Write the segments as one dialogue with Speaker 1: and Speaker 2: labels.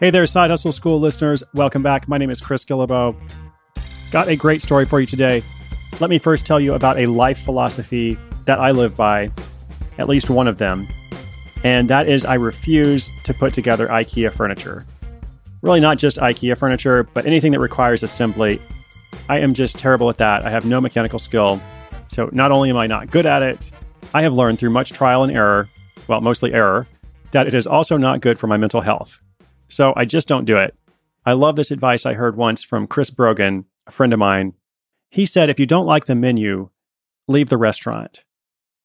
Speaker 1: Hey there, Side Hustle School listeners. Welcome back. My name is Chris Guillebeau. Got a great story for you today. Let me first tell you about a life philosophy that I live by, at least one of them, and that is I refuse to put together IKEA furniture. Really, not just IKEA furniture, but anything that requires assembly. I am just terrible at that. I have no mechanical skill. So, not only am I not good at it, I have learned through much trial and error, well, mostly error, that it is also not good for my mental health. So I just don't do it. I love this advice I heard once from Chris Brogan, a friend of mine. He said, if you don't like the menu, leave the restaurant.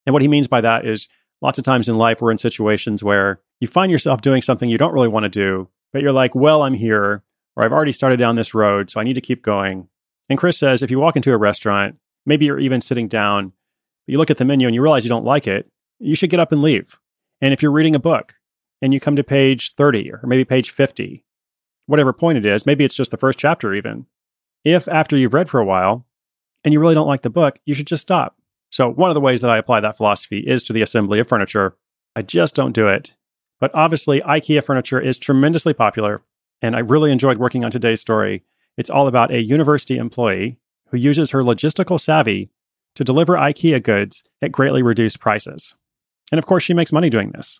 Speaker 1: And what he means by that is lots of times in life, we're in situations where you find yourself doing something you don't really want to do, but you're like, well, I'm here, or I've already started down this road, so I need to keep going. And Chris says, if you walk into a restaurant, maybe you're even sitting down, but you look at the menu and you realize you don't like it, you should get up and leave. And if you're reading a book and you come to page 30 or maybe page 50, whatever point it is, maybe it's just the first chapter even. If after you've read for a while and you really don't like the book, you should just stop. So, one of the ways that I apply that philosophy is to the assembly of furniture. I just don't do it. But obviously, IKEA furniture is tremendously popular, and I really enjoyed working on today's story. It's all about a university employee who uses her logistical savvy to deliver IKEA goods at greatly reduced prices. And of course, she makes money doing this.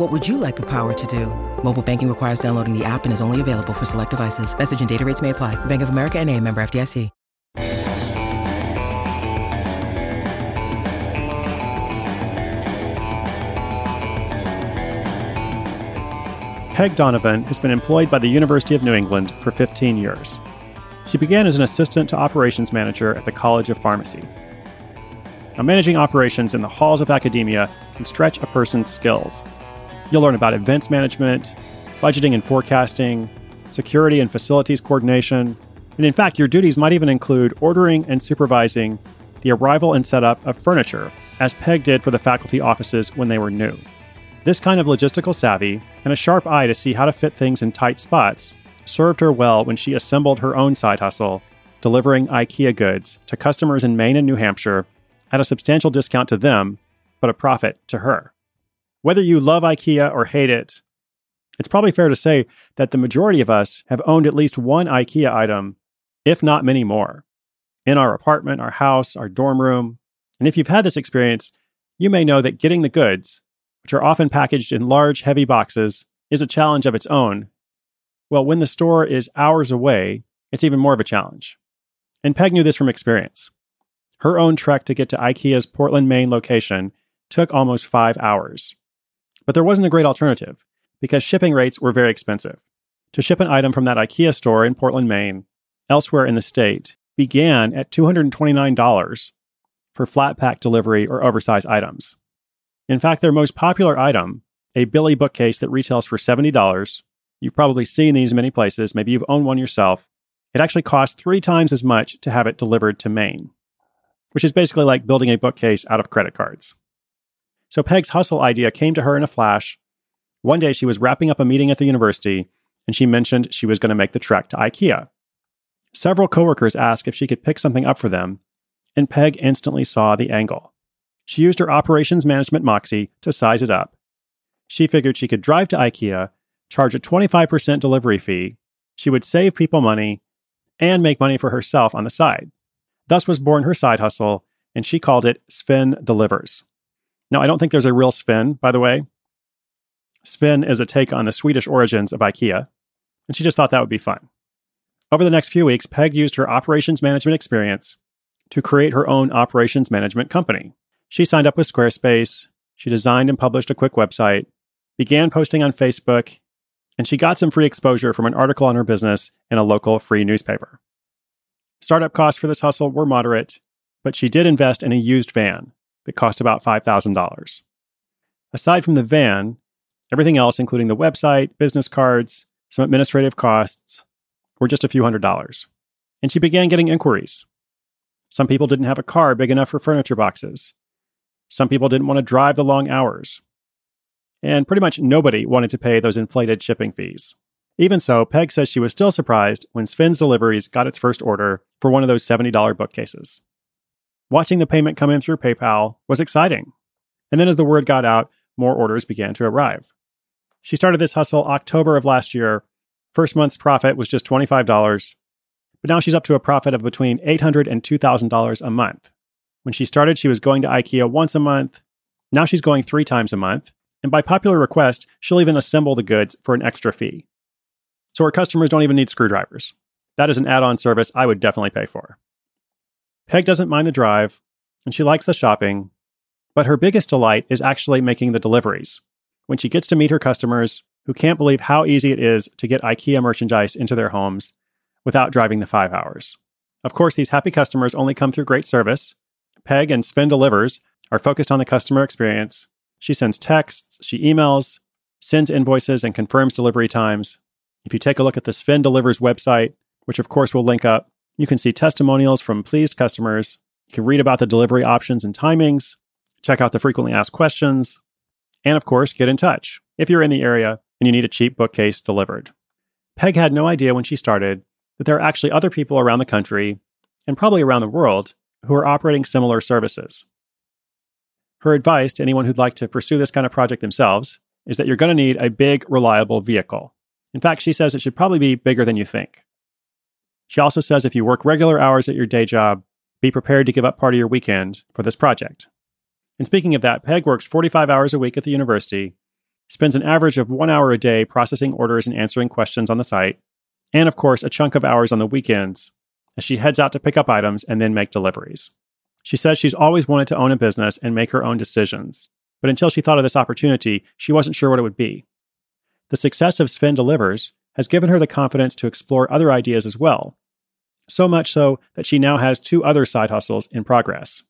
Speaker 2: What would you like the power to do? Mobile banking requires downloading the app and is only available for select devices. Message and data rates may apply. Bank of America and a member FDIC.
Speaker 1: Peg Donovan has been employed by the University of New England for 15 years. She began as an assistant to operations manager at the College of Pharmacy. Now, managing operations in the halls of academia can stretch a person's skills. You'll learn about events management, budgeting and forecasting, security and facilities coordination, and in fact, your duties might even include ordering and supervising the arrival and setup of furniture, as Peg did for the faculty offices when they were new. This kind of logistical savvy and a sharp eye to see how to fit things in tight spots served her well when she assembled her own side hustle, delivering IKEA goods to customers in Maine and New Hampshire at a substantial discount to them, but a profit to her. Whether you love IKEA or hate it, it's probably fair to say that the majority of us have owned at least one IKEA item, if not many more, in our apartment, our house, our dorm room. And if you've had this experience, you may know that getting the goods, which are often packaged in large, heavy boxes, is a challenge of its own. Well, when the store is hours away, it's even more of a challenge. And Peg knew this from experience. Her own trek to get to IKEA's Portland, Maine location took almost five hours. But there wasn't a great alternative because shipping rates were very expensive. To ship an item from that IKEA store in Portland, Maine, elsewhere in the state, began at $229 for flat pack delivery or oversized items. In fact, their most popular item, a Billy bookcase that retails for $70, you've probably seen these in many places, maybe you've owned one yourself, it actually costs three times as much to have it delivered to Maine which is basically like building a bookcase out of credit cards. So Peg's hustle idea came to her in a flash One day she was wrapping up a meeting at the university and she mentioned she was going to make the trek to IKEA. Several coworkers asked if she could pick something up for them, and Peg instantly saw the angle. She used her operations management moxie to size it up. She figured she could drive to IKEA, charge a 25% delivery fee, she would save people money, and make money for herself on the side. Thus was born her side hustle, and she called it Sven Delivers. Now, I don't think there's a real Sven, by the way. Sven is a take on the Swedish origins of IKEA, and she just thought that would be fun. Over the next few weeks, Peg used her operations management experience to create her own operations management company. She signed up with Squarespace, she designed and published a quick website, began posting on Facebook, and she got some free exposure from an article on her business in a local free newspaper. Startup costs for this hustle were moderate, but she did invest in a used van that cost about $5,000. Aside from the van, everything else, including the website, business cards, some administrative costs, were just a few hundred dollars. And she began getting inquiries. Some people didn't have a car big enough for furniture boxes. Some people didn't want to drive the long hours. And pretty much nobody wanted to pay those inflated shipping fees. Even so, Peg says she was still surprised when Sven's Deliveries got its first order for one of those $70 bookcases. Watching the payment come in through PayPal was exciting. And then as the word got out, more orders began to arrive. She started this hustle October of last year. First month's profit was just $25, but now she's up to a profit of between $800 and $2,000 a month. When she started, she was going to IKEA once a month. Now she's going three times a month. And by popular request, she'll even assemble the goods for an extra fee. So her customers don't even need screwdrivers. That is an add on service I would definitely pay for. Peg doesn't mind the drive, and she likes the shopping, but her biggest delight is actually making the deliveries. When she gets to meet her customers who can't believe how easy it is to get IKEA merchandise into their homes without driving the five hours. Of course, these happy customers only come through great service. Peg and Sven Delivers are focused on the customer experience. She sends texts, she emails, sends invoices, and confirms delivery times. If you take a look at the Sven Delivers website, which of course we'll link up, you can see testimonials from pleased customers. You can read about the delivery options and timings, check out the frequently asked questions, and of course, get in touch if you're in the area and you need a cheap bookcase delivered. Peg had no idea when she started that there are actually other people around the country and probably around the world who are operating similar services. Her advice to anyone who'd like to pursue this kind of project themselves is that you're going to need a big, reliable vehicle. In fact, she says it should probably be bigger than you think. She also says if you work regular hours at your day job, be prepared to give up part of your weekend for this project. And speaking of that, Peg works 45 hours a week at the university, spends an average of one hour a day processing orders and answering questions on the site, and of course, a chunk of hours on the weekends as she heads out to pick up items and then make deliveries. She says she's always wanted to own a business and make her own decisions, but until she thought of this opportunity, she wasn't sure what it would be. The success of Sven Delivers has given her the confidence to explore other ideas as well, so much so that she now has two other side hustles in progress.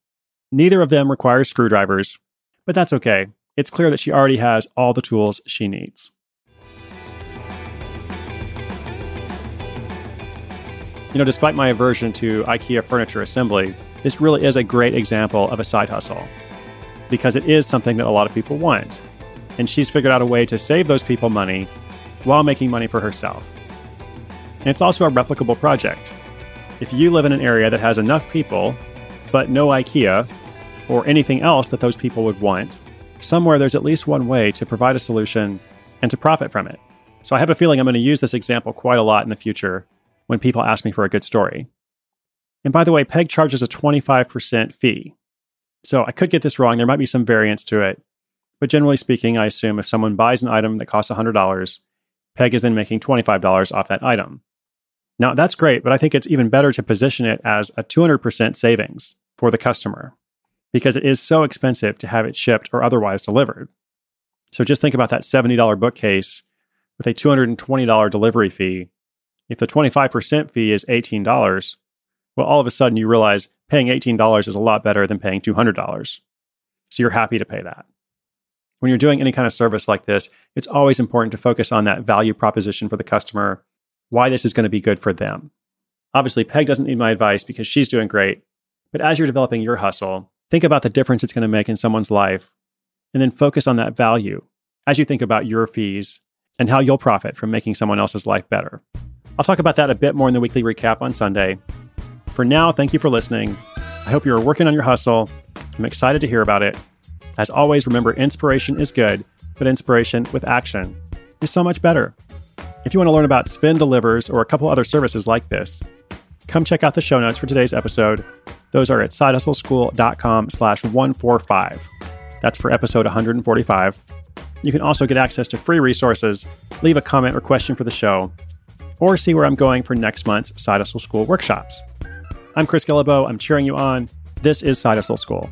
Speaker 1: Neither of them requires screwdrivers, but that's okay. It's clear that she already has all the tools she needs. You know, despite my aversion to IKEA furniture assembly, this really is a great example of a side hustle because it is something that a lot of people want. And she's figured out a way to save those people money while making money for herself. And it's also a replicable project. If you live in an area that has enough people, but no IKEA or anything else that those people would want, somewhere there's at least one way to provide a solution and to profit from it. So I have a feeling I'm going to use this example quite a lot in the future when people ask me for a good story. And by the way, Peg charges a 25% fee. So I could get this wrong. There might be some variance to it. But generally speaking, I assume if someone buys an item that costs $100, Peg is then making $25 off that item. Now, that's great, but I think it's even better to position it as a 200% savings for the customer because it is so expensive to have it shipped or otherwise delivered. So just think about that $70 bookcase with a $220 delivery fee if the 25% fee is $18, well, all of a sudden you realize paying $18 is a lot better than paying $200. So you're happy to pay that. When you're doing any kind of service like this, it's always important to focus on that value proposition for the customer, why this is going to be good for them. Obviously, Peg doesn't need my advice because she's doing great. But as you're developing your hustle, think about the difference it's going to make in someone's life and then focus on that value as you think about your fees and how you'll profit from making someone else's life better. I'll talk about that a bit more in the weekly recap on Sunday. For now, thank you for listening. I hope you're working on your hustle. I'm excited to hear about it. As always, remember inspiration is good, but inspiration with action is so much better. If you want to learn about Sven Delivers or a couple other services like this, come check out the show notes for today's episode. Those are at sidehustleschool.com slash 145. That's for episode 145. You can also get access to free resources, leave a comment or question for the show, or see where I'm going for next month's Side Hustle School workshops. I'm Chris Guillebeau. I'm cheering you on. This is Side Hustle School.